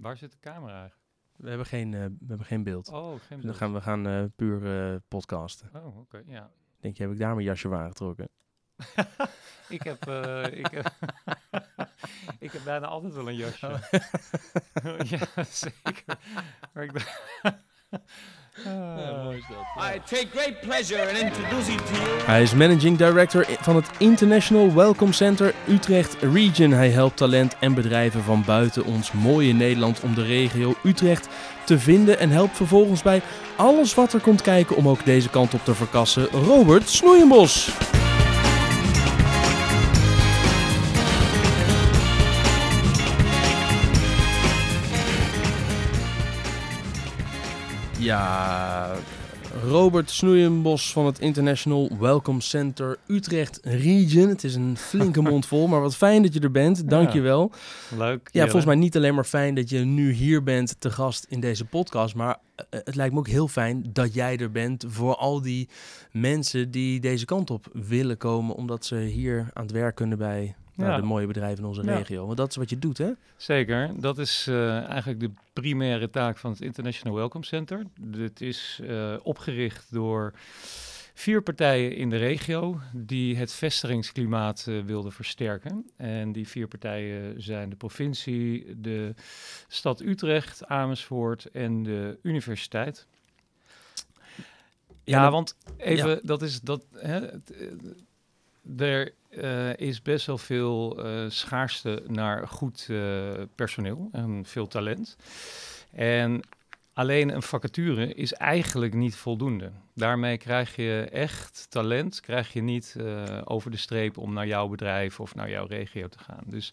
Waar zit de camera eigenlijk? We hebben geen, eh, we hebben geen beeld. Oh, geen Dus dan beeld. gaan we gaan eh, puur eh, podcasten. Oh, oké, ja. Denk je, heb ik daar mijn jasje voor aangetrokken? ik heb, ik heb, ik heb bijna altijd wel een jasje. ja, zeker. Maar ik Ah. is dat. I take great pleasure in introducing to you Hij is managing director van het International Welcome Center Utrecht Region. Hij helpt talent en bedrijven van buiten ons mooie Nederland om de regio Utrecht te vinden en helpt vervolgens bij alles wat er komt kijken om ook deze kant op te verkassen. Robert Snoeienbos. Ja, Robert Snoeienbos van het International Welcome Center Utrecht Region. Het is een flinke mond vol, maar wat fijn dat je er bent. Dank je wel. Leuk. Ja, volgens mij niet alleen maar fijn dat je nu hier bent te gast in deze podcast, maar eh, het lijkt me ook heel fijn dat jij er bent voor al die mensen die deze kant op willen komen, omdat ze hier aan het werk kunnen bij nou, Ja. de mooie bedrijven in onze regio. Want dat is wat je doet, hè? Zeker, dat is eh, eigenlijk de primaire taak van het International Welcome Center. Dit is eh, opgericht door vier partijen in de regio die het vestigingsklimaat eh, wilden versterken. En die vier partijen zijn de provincie, de stad Utrecht, Amersfoort en de universiteit. Ja, want even, dat is dat. Hè, er eh, is best wel veel eh, schaarste naar goed eh, personeel en veel talent. En alleen een vacature is eigenlijk niet voldoende. Daarmee krijg je echt talent, krijg je niet over de streep om naar jouw bedrijf of naar jouw regio te gaan. Dus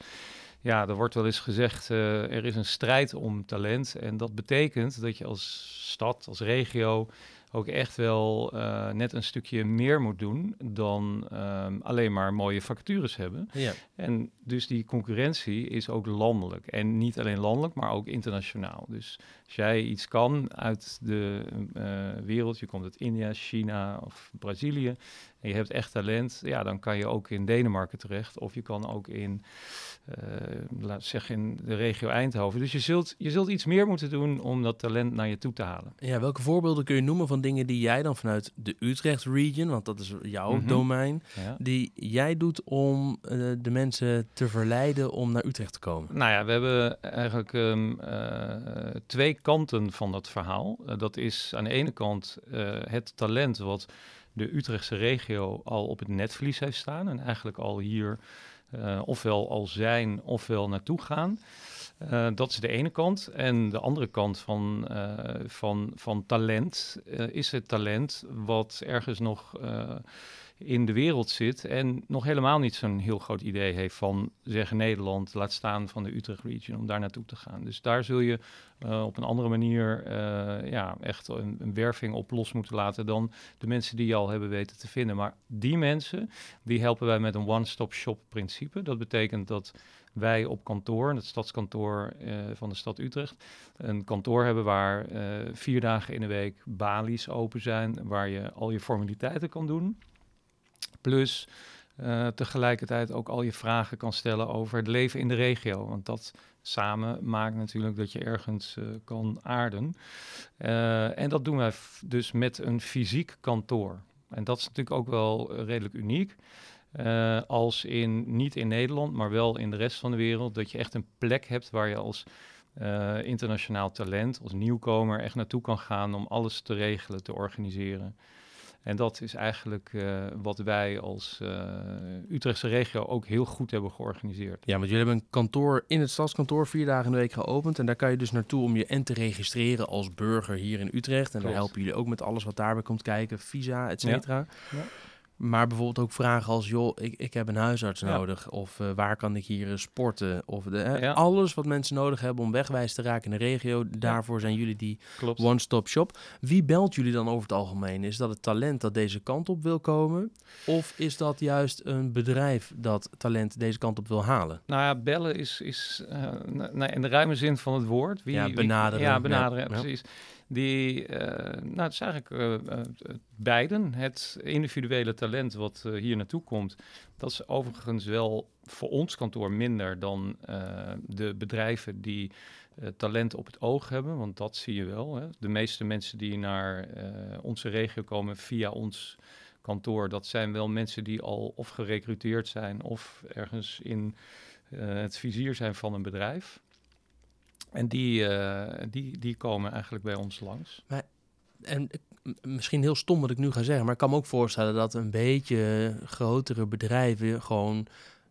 ja, er wordt wel eens gezegd, er is een strijd om talent. En dat betekent dat je als stad, als regio ook echt wel eh, net een stukje meer moet doen dan ehm, alleen maar mooie vacatures hebben. Ja. En dus die concurrentie is ook landelijk. En niet alleen landelijk, maar ook internationaal. Dus als jij iets kan uit de eh, wereld, je komt uit India, China of Brazilië, en je hebt echt talent, ja, dan kan je ook in Denemarken terecht. Of je kan ook in, eh laat zeggen, in de regio Eindhoven. Dus je zult, je zult iets meer moeten doen om dat talent naar je toe te halen. Ja, welke voorbeelden kun je noemen van dingen die jij dan vanuit de Utrecht region, want dat is jouw Mhm. domein, Ja. die jij doet om eh, de mensen te verleiden om naar Utrecht te komen? Nou ja, we hebben eigenlijk ehm, eh, twee kanten van dat verhaal. Eh, dat is aan de ene kant het talent wat de Utrechtse regio al op het netvlies heeft staan. En eigenlijk al hier ofwel al zijn ofwel naartoe gaan. Eh, dat is de ene kant. En de andere kant van, eh, van, van talent eh, is het talent wat ergens nog in de wereld zit en nog helemaal niet zo'n heel groot idee heeft van zeggen Nederland, laat staan van de Utrecht region om daar naartoe te gaan. Dus daar zul je eh, op een andere manier eh, ja, echt een, werving op los moeten laten dan de mensen die je al hebben weten te vinden. Maar die mensen, die helpen wij met een one-stop shop principe. Dat betekent dat wij op kantoor, het stadskantoor eh, van de stad Utrecht, een kantoor hebben waar vier dagen in de week balies open zijn, waar je al je formaliteiten kan doen. Plus eh, tegelijkertijd ook al je vragen kan stellen over het leven in de regio. Want dat samen maakt natuurlijk dat je ergens eh, kan aarden. Eh, en dat doen wij dus met een fysiek kantoor. En dat is natuurlijk ook wel redelijk uniek. Als in, niet in Nederland, maar wel in de rest van de wereld, dat je echt een plek hebt waar je als internationaal talent, als nieuwkomer, echt naartoe kan gaan om alles te regelen, te organiseren. En dat is eigenlijk eh, wat wij als eh, Utrechtse regio ook heel goed hebben georganiseerd. Ja, want jullie hebben een kantoor in het stadskantoor vier dagen in de week geopend. En daar kan je dus naartoe om je en te registreren als burger hier in Utrecht. En daar helpen jullie ook met alles wat daarbij komt kijken, visa, et cetera. Ja. Maar bijvoorbeeld ook vragen als, joh, ik, ik heb een huisarts Ja. nodig. Of eh, waar kan ik hier eh, sporten? Of de, Ja. alles wat mensen nodig hebben om wegwijs te raken in de regio. Daarvoor zijn jullie die one-stop shop. Wie belt jullie dan over het algemeen? Is dat het talent dat deze kant op wil komen? Of is dat juist een bedrijf dat talent deze kant op wil halen? Nou ja, bellen is, is eh, nou, in de ruime zin van het woord. Wie, Ja, wie- benaderen. ja, benaderen, precies. Die, eh, nou, het is eigenlijk eh, beiden. Het individuele talent wat hier naartoe komt, dat is overigens wel voor ons kantoor minder dan de bedrijven die talent op het oog hebben, want dat zie je wel. Hè. De meeste mensen die naar onze regio komen via ons kantoor, dat zijn wel mensen die al of gerecruiteerd zijn of ergens in het vizier zijn van een bedrijf. En die, eh, die, die komen eigenlijk bij ons langs. En ik- m- misschien heel stom wat ik nu ga zeggen, maar ik kan me ook voorstellen dat een beetje grotere bedrijven gewoon,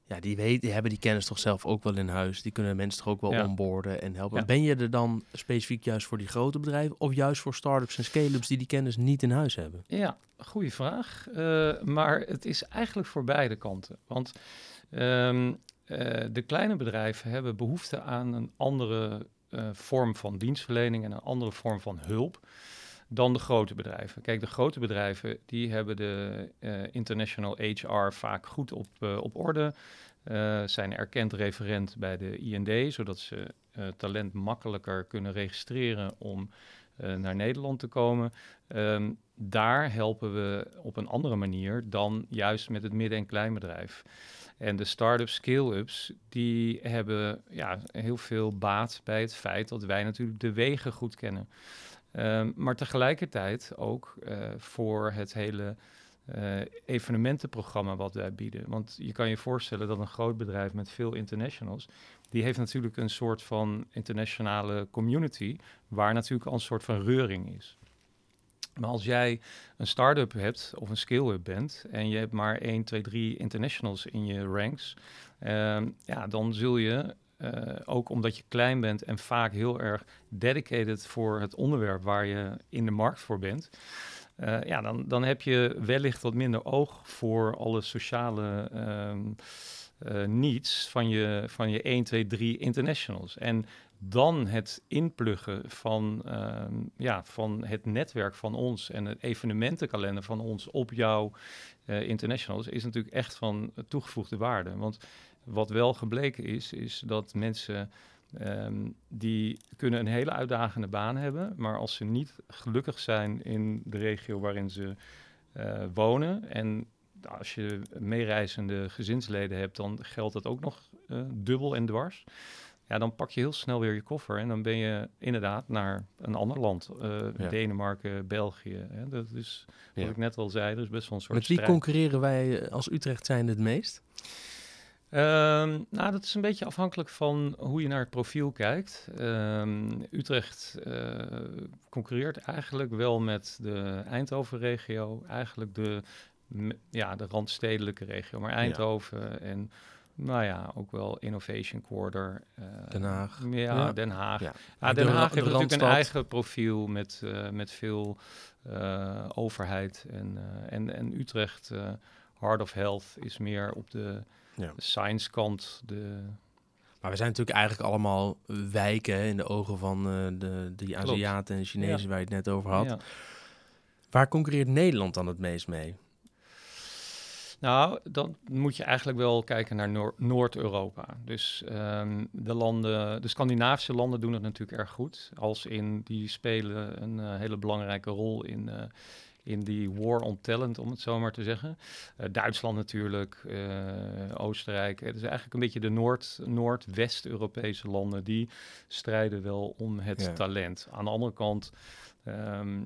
ja, die, weten, die hebben die kennis toch zelf ook wel in huis. Die kunnen mensen toch ook wel Ja. onboorden en helpen. Ja. Ben je er dan specifiek juist voor die grote bedrijven of juist voor start-ups en scale-ups die die kennis niet in huis hebben? Ja, goede vraag. Eh, maar het is eigenlijk voor beide kanten. Want ehm, eh, de kleine bedrijven hebben behoefte aan een andere eh, vorm van dienstverlening en een andere vorm van hulp dan de grote bedrijven. Kijk, de grote bedrijven die hebben de eh, international HR vaak goed op, eh, op orde. zijn erkend referent bij de IND, zodat ze talent makkelijker kunnen registreren om naar Nederland te komen. Ehm, daar helpen we op een andere manier dan juist met het midden- en kleinbedrijf. En de start-ups, scale-ups, die hebben ja, heel veel baat bij het feit dat wij natuurlijk de wegen goed kennen. Ehm, maar tegelijkertijd ook eh, voor het hele eh, evenementenprogramma wat wij bieden. Want je kan je voorstellen dat een groot bedrijf met veel internationals, die heeft natuurlijk een soort van internationale community, waar natuurlijk al een soort van reuring is. Maar als jij een start-up hebt of een scale-up bent en je hebt maar 1, 2, 3 internationals in je ranks, ehm, ja, dan zul je, eh, ook omdat je klein bent en vaak heel erg dedicated voor het onderwerp waar je in de markt voor bent, eh, ja, dan, dan heb je wellicht wat minder oog voor alle sociale ehm, eh, needs van je, van je 1, 2, 3 internationals. En dan het inpluggen van, ehm, ja, van het netwerk van ons en het evenementenkalender van ons op jouw eh, internationals is natuurlijk echt van toegevoegde waarde. Want wat wel gebleken is, is dat mensen ehm, die kunnen een hele uitdagende baan hebben, maar als ze niet gelukkig zijn in de regio waarin ze eh, wonen en als je meereizende gezinsleden hebt, dan geldt dat ook nog eh, dubbel en dwars. Ja, dan pak je heel snel weer je koffer en dan ben je inderdaad naar een ander land. eh, Ja. Denemarken, België. Hè? Dat is, wat Ja. ik net al zei, is best wel een soort Met wie strijd. concurreren wij eh, als Utrecht zijn het meest? Ehm, nou, dat is een beetje afhankelijk van hoe je naar het profiel kijkt. Ehm, Utrecht eh, concurreert eigenlijk wel met de Eindhoven-regio, eigenlijk de, ja, de randstedelijke regio. Maar Eindhoven en, nou ja, ook wel Innovation Quarter. eh, Den Haag. Ja, Ja. Den Haag. Ja. Ja, De Den Haag de heeft natuurlijk een eigen profiel met, eh, met veel eh, overheid. En, eh, en, en Utrecht, eh, Heart of Health, is meer op de Ja. de science kant. De, Maar we zijn natuurlijk eigenlijk allemaal wijken hè, in de ogen van eh, de, die. Aziaten en Chinezen waar je het net over had. ja. Waar concurreert Nederland dan het meest mee? Nou, dan moet je eigenlijk wel kijken naar Noor- Noord-Europa. Dus ehm, de landen, de Scandinavische landen doen het natuurlijk erg goed. Als in, die spelen een eh, hele belangrijke rol in, eh, in die war on talent, om het zo maar te zeggen. Eh, Duitsland natuurlijk, Oostenrijk. Het is eigenlijk een beetje de Noord, Noord-West-Europese landen die strijden wel om het Ja. talent. Aan de andere kant. ehm,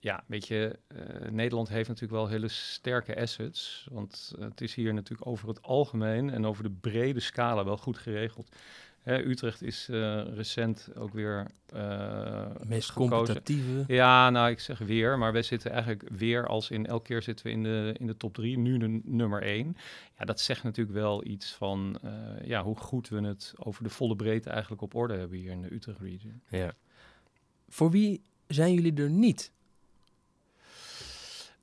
ja, weet je, eh, Nederland heeft natuurlijk wel hele sterke assets. Want eh, het is hier natuurlijk over het algemeen en over de brede scala wel goed geregeld. Hè, Utrecht is eh, recent ook weer meest competitieve. Ja, nou, ik zeg weer, maar wij zitten eigenlijk weer als in elke keer zitten we in de, in de top drie, nu de nummer één. Ja, dat zegt natuurlijk wel iets van ja, hoe goed we het over de volle breedte eigenlijk op orde hebben hier in de Utrecht region. Ja. Voor wie zijn jullie er niet?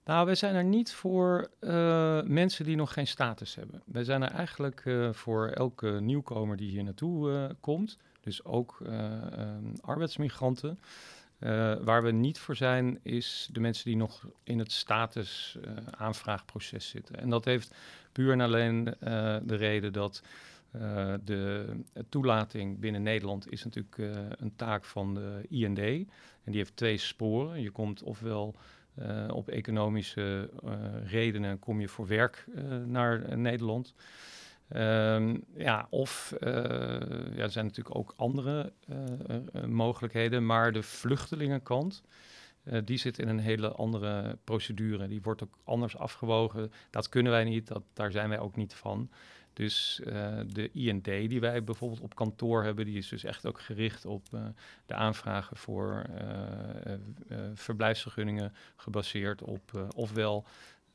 Nou, wij zijn er niet voor uh, mensen die nog geen status hebben. Wij zijn er eigenlijk uh, voor elke nieuwkomer die hier naartoe uh, komt. Dus ook arbeidsmigranten. waar we niet voor zijn, is de mensen die nog in het status aanvraagproces zitten. En dat heeft puur en alleen de reden dat de toelating binnen Nederland is natuurlijk een taak van de IND. En die heeft twee sporen. Je komt ofwel uh, op economische uh, redenen kom je voor werk uh, naar Nederland. Ehm, ja, of eh, ja, er zijn natuurlijk ook andere eh, eh, mogelijkheden, maar de vluchtelingenkant, eh, die zit in een hele andere procedure. Die wordt ook anders afgewogen. Dat kunnen wij niet, dat, daar zijn wij ook niet van. Dus eh, de IND die wij bijvoorbeeld op kantoor hebben, die is dus echt ook gericht op eh, de aanvragen voor eh, verblijfsvergunningen gebaseerd op ofwel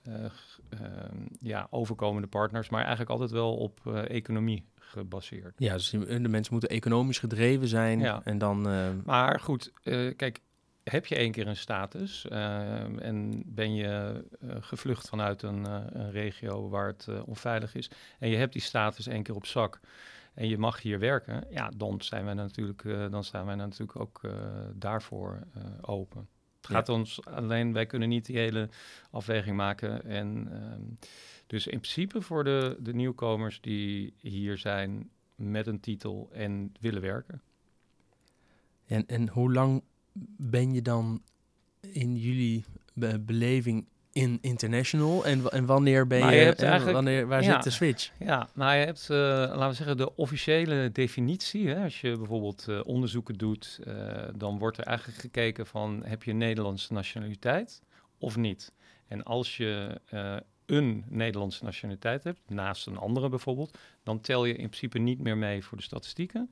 eh, ehm, ja, overkomende partners, maar eigenlijk altijd wel op economie gebaseerd. Ja, dus de mensen moeten economisch gedreven zijn. Ja. En dan... Maar goed, kijk, heb je één keer een status eh, en ben je eh, gevlucht vanuit een, eh, een regio waar het onveilig is en je hebt die status één keer op zak en je mag hier werken, ja, dan zijn wij natuurlijk, dan staan wij natuurlijk ook daarvoor open. Het Ja. gaat ons alleen, wij kunnen niet die hele afweging maken. En ehm, dus in principe voor de, de nieuwkomers die hier zijn met een titel en willen werken. En, en hoe lang ben je dan in jullie be- beleving in international? En, en wanneer ben je... Maar je hebt eh, wanneer, waar ja. zit de switch? Ja, nou je hebt, eh, laten we zeggen, de officiële definitie. Hè, als je bijvoorbeeld eh, onderzoeken doet, dan wordt er eigenlijk gekeken van heb je een Nederlandse nationaliteit of niet. En als je een Nederlandse nationaliteit hebt, naast een andere bijvoorbeeld, dan tel je in principe niet meer mee voor de statistieken.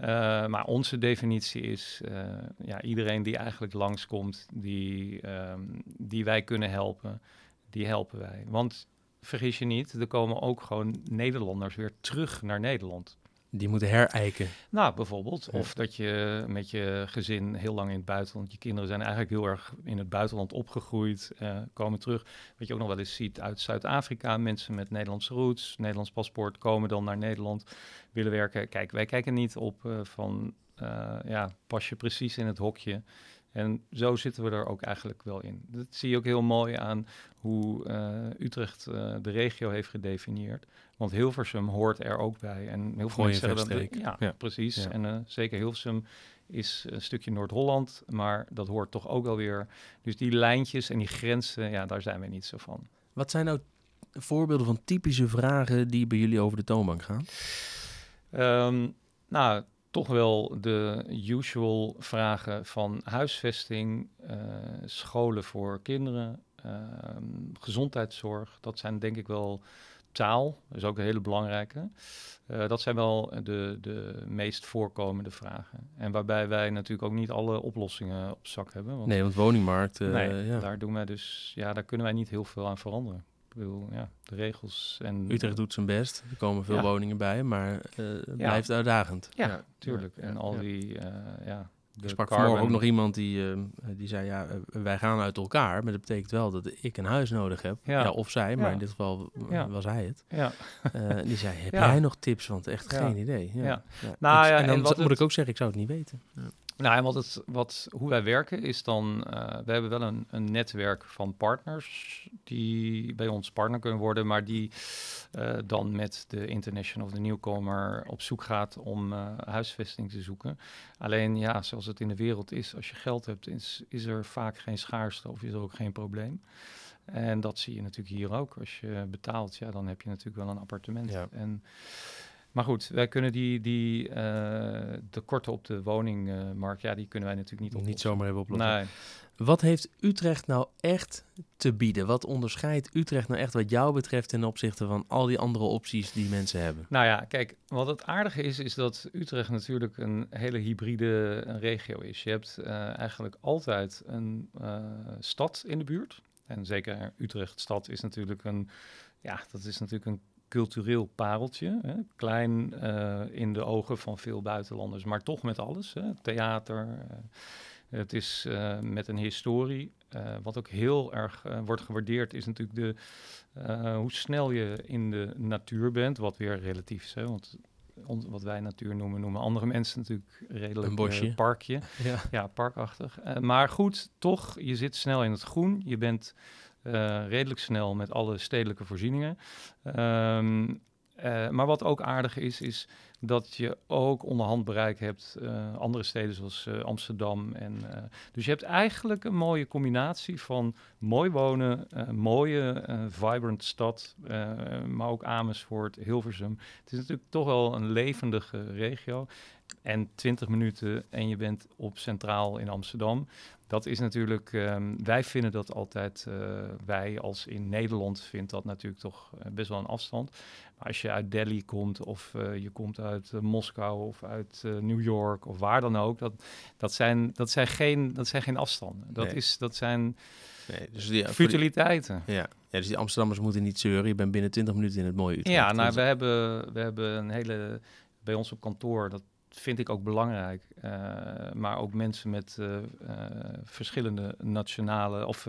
Eh, maar onze definitie is, eh, ja, iedereen die eigenlijk langskomt, die, ehm, die wij kunnen helpen, die helpen wij. Want vergis je niet, er komen ook gewoon Nederlanders weer terug naar Nederland. Die moeten herijken. Nou, bijvoorbeeld. Of dat je met je gezin heel lang in het buitenland, je kinderen zijn eigenlijk heel erg in het buitenland opgegroeid, eh, komen terug. Wat je ook nog wel eens ziet uit Zuid-Afrika, mensen met Nederlandse roots, Nederlands paspoort, komen dan naar Nederland, willen werken. Kijk, wij kijken niet op eh, van, eh, ja, pas je precies in het hokje. En zo zitten we er ook eigenlijk wel in. Dat zie je ook heel mooi aan hoe eh, Utrecht eh, de regio heeft gedefinieerd. Want Hilversum hoort er ook bij. En heel veel mensen en zeggen dat... Ja, Ja. precies. Ja. En eh, zeker Hilversum is een stukje Noord-Holland, maar dat hoort toch ook alweer. Dus die lijntjes en die grenzen, ja, daar zijn we niet zo van. Wat zijn nou voorbeelden van typische vragen die bij jullie over de toonbank gaan? Ehm, nou, toch wel de usual vragen van huisvesting, eh, scholen voor kinderen, ehm, gezondheidszorg. Dat zijn denk ik wel taal, dat is ook een hele belangrijke. Eh, dat zijn wel de, de meest voorkomende vragen. En waarbij wij natuurlijk ook niet alle oplossingen op zak hebben. Want Nee, want woningmarkt... eh, nee, ja. daar doen wij dus, ja, daar kunnen wij niet heel veel aan veranderen. Bedoel, ja, de regels en... Utrecht doet zijn best. Er komen veel Ja. woningen bij, maar eh, het blijft uitdagend. Ja, tuurlijk. Ja, en al ja. die, eh, ja... Ik de sprak vanmorgen ook nog iemand die, eh, die zei, ja, wij gaan uit elkaar. Maar dat betekent wel dat ik een huis nodig heb. Ja, Ja. of zij, maar Ja. in dit geval Ja. was hij het. Ja, Eh, die zei, heb Ja. jij nog tips? Want echt Ja. geen idee. Ja. Ja. Ja. Nou Ik- ja, en dan en wat moet het- ik ook zeggen, ik zou het niet weten. Ja. Nou en wat het, wat, hoe wij werken is dan, eh, we hebben wel een, een netwerk van partners die bij ons partner kunnen worden, maar die eh, dan met de international of de nieuwkomer op zoek gaat om eh, huisvesting te zoeken. Alleen ja, zoals het in de wereld is, als je geld hebt, is, is er vaak geen schaarste of is er ook geen probleem. En dat zie je natuurlijk hier ook. Als je betaalt, ja, dan heb je natuurlijk wel een appartement. Ja. En, maar goed, wij kunnen die, die eh tekorten op de woningmarkt, ja, die kunnen wij natuurlijk niet Niet oplossen. zomaar even oplossen. Nee. Wat heeft Utrecht nou echt te bieden? Wat onderscheidt Utrecht nou echt wat jou betreft ten opzichte van al die andere opties die mensen hebben? Nou ja, kijk, wat het aardige is, is dat Utrecht natuurlijk een hele hybride regio is. Je hebt eh, eigenlijk altijd een eh, stad in de buurt. En zeker Utrecht stad is natuurlijk een, ja, dat is natuurlijk een cultureel pareltje. Hè? Klein eh, in de ogen van veel buitenlanders, maar toch met alles. Hè? Theater. eh, het is eh, met een historie. Wat ook heel erg wordt gewaardeerd, is natuurlijk de, hoe snel je in de natuur bent. Wat weer relatief is. Hè? Want on- wat wij natuur noemen, noemen andere mensen natuurlijk redelijk Een bosje. parkje. Ja. Ja, parkachtig. Maar goed, toch, je zit snel in het groen. Je bent redelijk snel met alle stedelijke voorzieningen. Ehm, eh, maar wat ook aardig is, is dat je ook onderhandbereik hebt uh, andere steden zoals Amsterdam. En, dus je hebt eigenlijk een mooie combinatie van mooi wonen, mooie, vibrant stad, maar ook Amersfoort, Hilversum. Het is natuurlijk toch wel een levendige regio. En 20 minuten en je bent op Centraal in Amsterdam. Dat is natuurlijk, um, wij vinden dat altijd, wij als in Nederland vindt dat natuurlijk toch best wel een afstand. Maar als je uit Delhi komt of uh, je komt uit Moskou of uit New York of waar dan ook, dat, dat, zijn, dat, zijn, geen, dat zijn geen afstanden. Dat, Nee. is, dat zijn Nee, dus die, futiliteiten. Ja. ja, dus die Amsterdammers moeten niet zeuren. Je bent binnen 20 minuten in het mooie Utrecht. Ja, nou, Dat- we hebben, we hebben een hele, bij ons op kantoor, dat vind ik ook belangrijk, eh, maar ook mensen met eh, eh, verschillende nationale of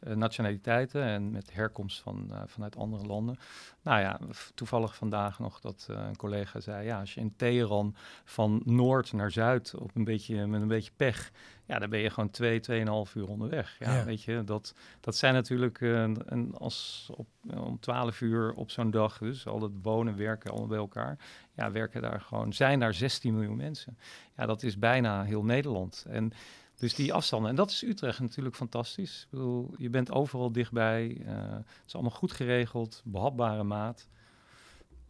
nationaliteiten en met herkomst van, vanuit andere landen. Nou ja, toevallig vandaag nog dat een collega zei, ja, als je in Teheran van noord naar zuid op een beetje, met een beetje pech, ja, dan ben je gewoon twee, tweeënhalf uur onderweg. Ja, Ja. weet je, dat, dat zijn natuurlijk, eh, en als op, om twaalf uur op zo'n dag, dus al het wonen, werken, allemaal bij elkaar, ja, werken daar gewoon, zijn daar 16 miljoen mensen. Ja, dat is bijna heel Nederland. En dus die afstanden, en dat is Utrecht natuurlijk fantastisch. Ik bedoel, je bent overal dichtbij, eh, het is allemaal goed geregeld, behapbare maat.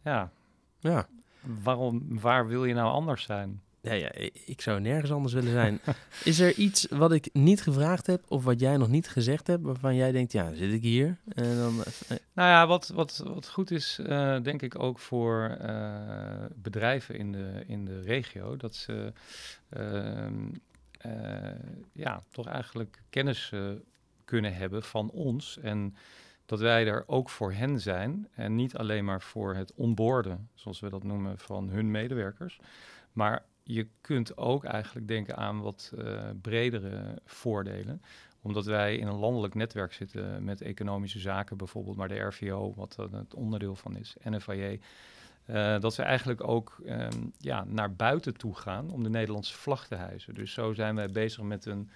Ja, Ja. waarom, waar wil je nou anders zijn? Ja, ja, ik zou nergens anders willen zijn. Is er iets wat ik niet gevraagd heb of wat jij nog niet gezegd hebt, waarvan jij denkt, ja, zit ik hier? En dan, eh, Nou ja, wat, wat, wat goed is, eh, denk ik ook voor eh, bedrijven in de, in de regio, dat ze ehm, eh, ja, toch eigenlijk kennis eh, kunnen hebben van ons en dat wij er ook voor hen zijn en niet alleen maar voor het onboorden, zoals we dat noemen, van hun medewerkers, maar je kunt ook eigenlijk denken aan wat eh, bredere voordelen omdat wij in een landelijk netwerk zitten met economische zaken, bijvoorbeeld, maar de RVO, wat er het onderdeel van is, NFIE. eh, dat we eigenlijk ook ehm, ja, naar buiten toe gaan om de Nederlandse vlag te hijsen. Dus zo zijn wij bezig met een,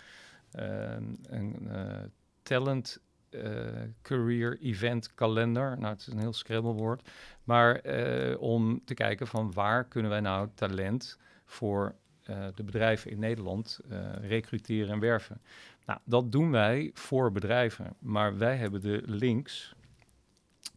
ehm, een eh, talent career event kalender. Nou, het is een heel scrabblewoord. Maar eh, om te kijken van waar kunnen wij nou talent voor eh, de bedrijven in Nederland eh, recruteren en werven. Nou, dat doen wij voor bedrijven, maar wij hebben de links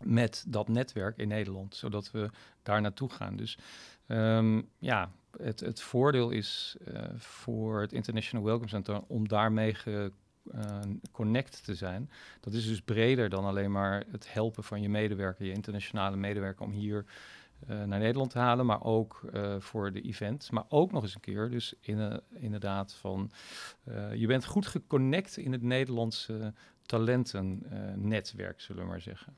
met dat netwerk in Nederland, zodat we daar naartoe gaan. Dus ehm, ja, het, het voordeel is eh, voor het International Welcome Center om daarmee ge, connect te zijn. Dat is dus breder dan alleen maar het helpen van je medewerker, je internationale medewerker, om hier naar Nederland te halen, maar ook eh, voor de events. Maar ook nog eens een keer, dus in, eh, inderdaad van, eh, je bent goed geconnect in het Nederlandse talentennetwerk, zullen we maar zeggen.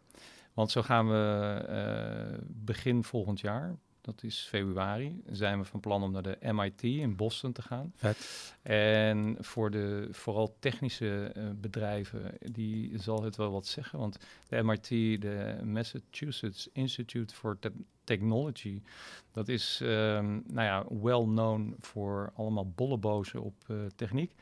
Want zo gaan we eh, begin volgend jaar, dat is februari, zijn we van plan om naar de MIT in Boston te gaan. Vet. En voor de vooral technische eh, bedrijven, die zal het wel wat zeggen. Want de MIT, de Massachusetts Institute for Te- Technology, dat is ehm, nou ja, well known voor allemaal bollebozen op eh, techniek.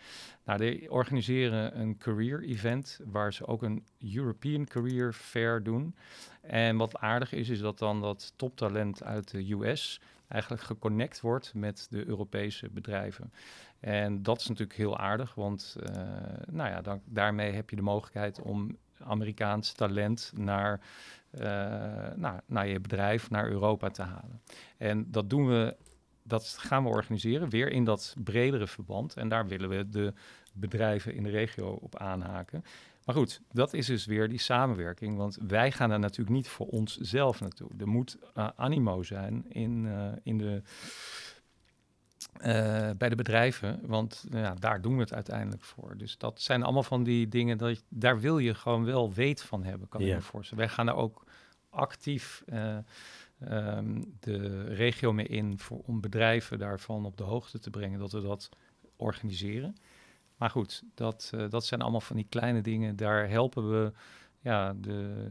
Nou, die organiseren een career event waar ze ook een European Career Fair doen. En wat aardig is, is dat dan dat toptalent uit de US eigenlijk geconnect wordt met de Europese bedrijven. En dat is natuurlijk heel aardig, want eh, nou ja, daarmee heb je de mogelijkheid om Amerikaans talent naar, eh, nou, naar je bedrijf, naar Europa te halen. En dat doen we, dat gaan we organiseren, weer in dat bredere verband. En daar willen we de bedrijven in de regio op aanhaken. Maar goed, dat is dus weer die samenwerking. Want wij gaan daar natuurlijk niet voor onszelf naartoe. Er moet eh, animo zijn in, eh, in de, eh, bij de bedrijven. Want ja, daar doen we het uiteindelijk voor. Dus dat zijn allemaal van die dingen, dat je- daar wil je gewoon wel weet van hebben, kan ik me voorstellen. Wij gaan daar ook actief eh, ehm, de regio mee in voor, om bedrijven daarvan op de hoogte te brengen dat we dat organiseren. Maar goed, dat, eh, dat zijn allemaal van die kleine dingen. Daar helpen we ja, de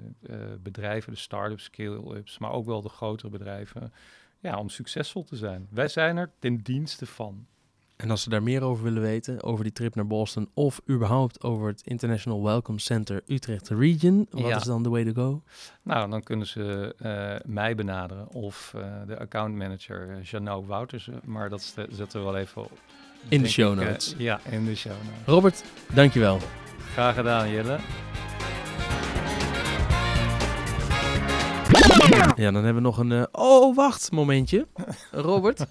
bedrijven, de start-ups, scale-ups, maar ook wel de grotere bedrijven, ja, om succesvol te zijn. Wij zijn er ten dienste van. En als ze daar meer over willen weten, over die trip naar Boston of überhaupt over het International Welcome Center Utrecht Region, wat Ja. is dan the way to go? Nou, dan kunnen ze eh, mij benaderen of eh, de accountmanager uh, Janot Wouters. eh, Maar dat zetten we wel even op. In de show ik, eh, notes. ja, in de show notes. Robert, dankjewel. Graag gedaan, Jelle. Ja, dan hebben we nog een... eh, oh, wacht, momentje. Robert?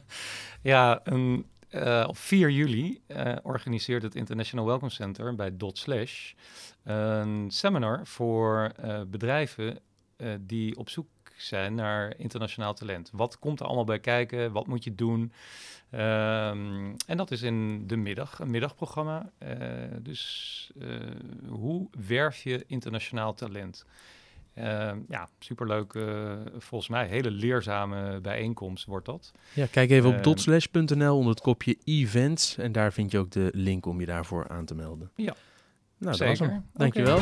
Ja, een, eh, op 4 juli eh, organiseert het International Welcome Center bij Dot Slash een seminar voor bedrijven die op zoek zijn naar internationaal talent. Wat komt er allemaal bij kijken? Wat moet je doen? Ehm, en dat is in de middag, een middagprogramma. Dus hoe werf je internationaal talent? Ehm, ja, superleuk. eh, volgens mij hele leerzame bijeenkomst wordt dat. Ja, kijk even op Ehm, dotslash.nl onder het kopje events. En daar vind je ook de link om je daarvoor aan te melden. Ja, nou, dat zeker. was hem. Dankjewel.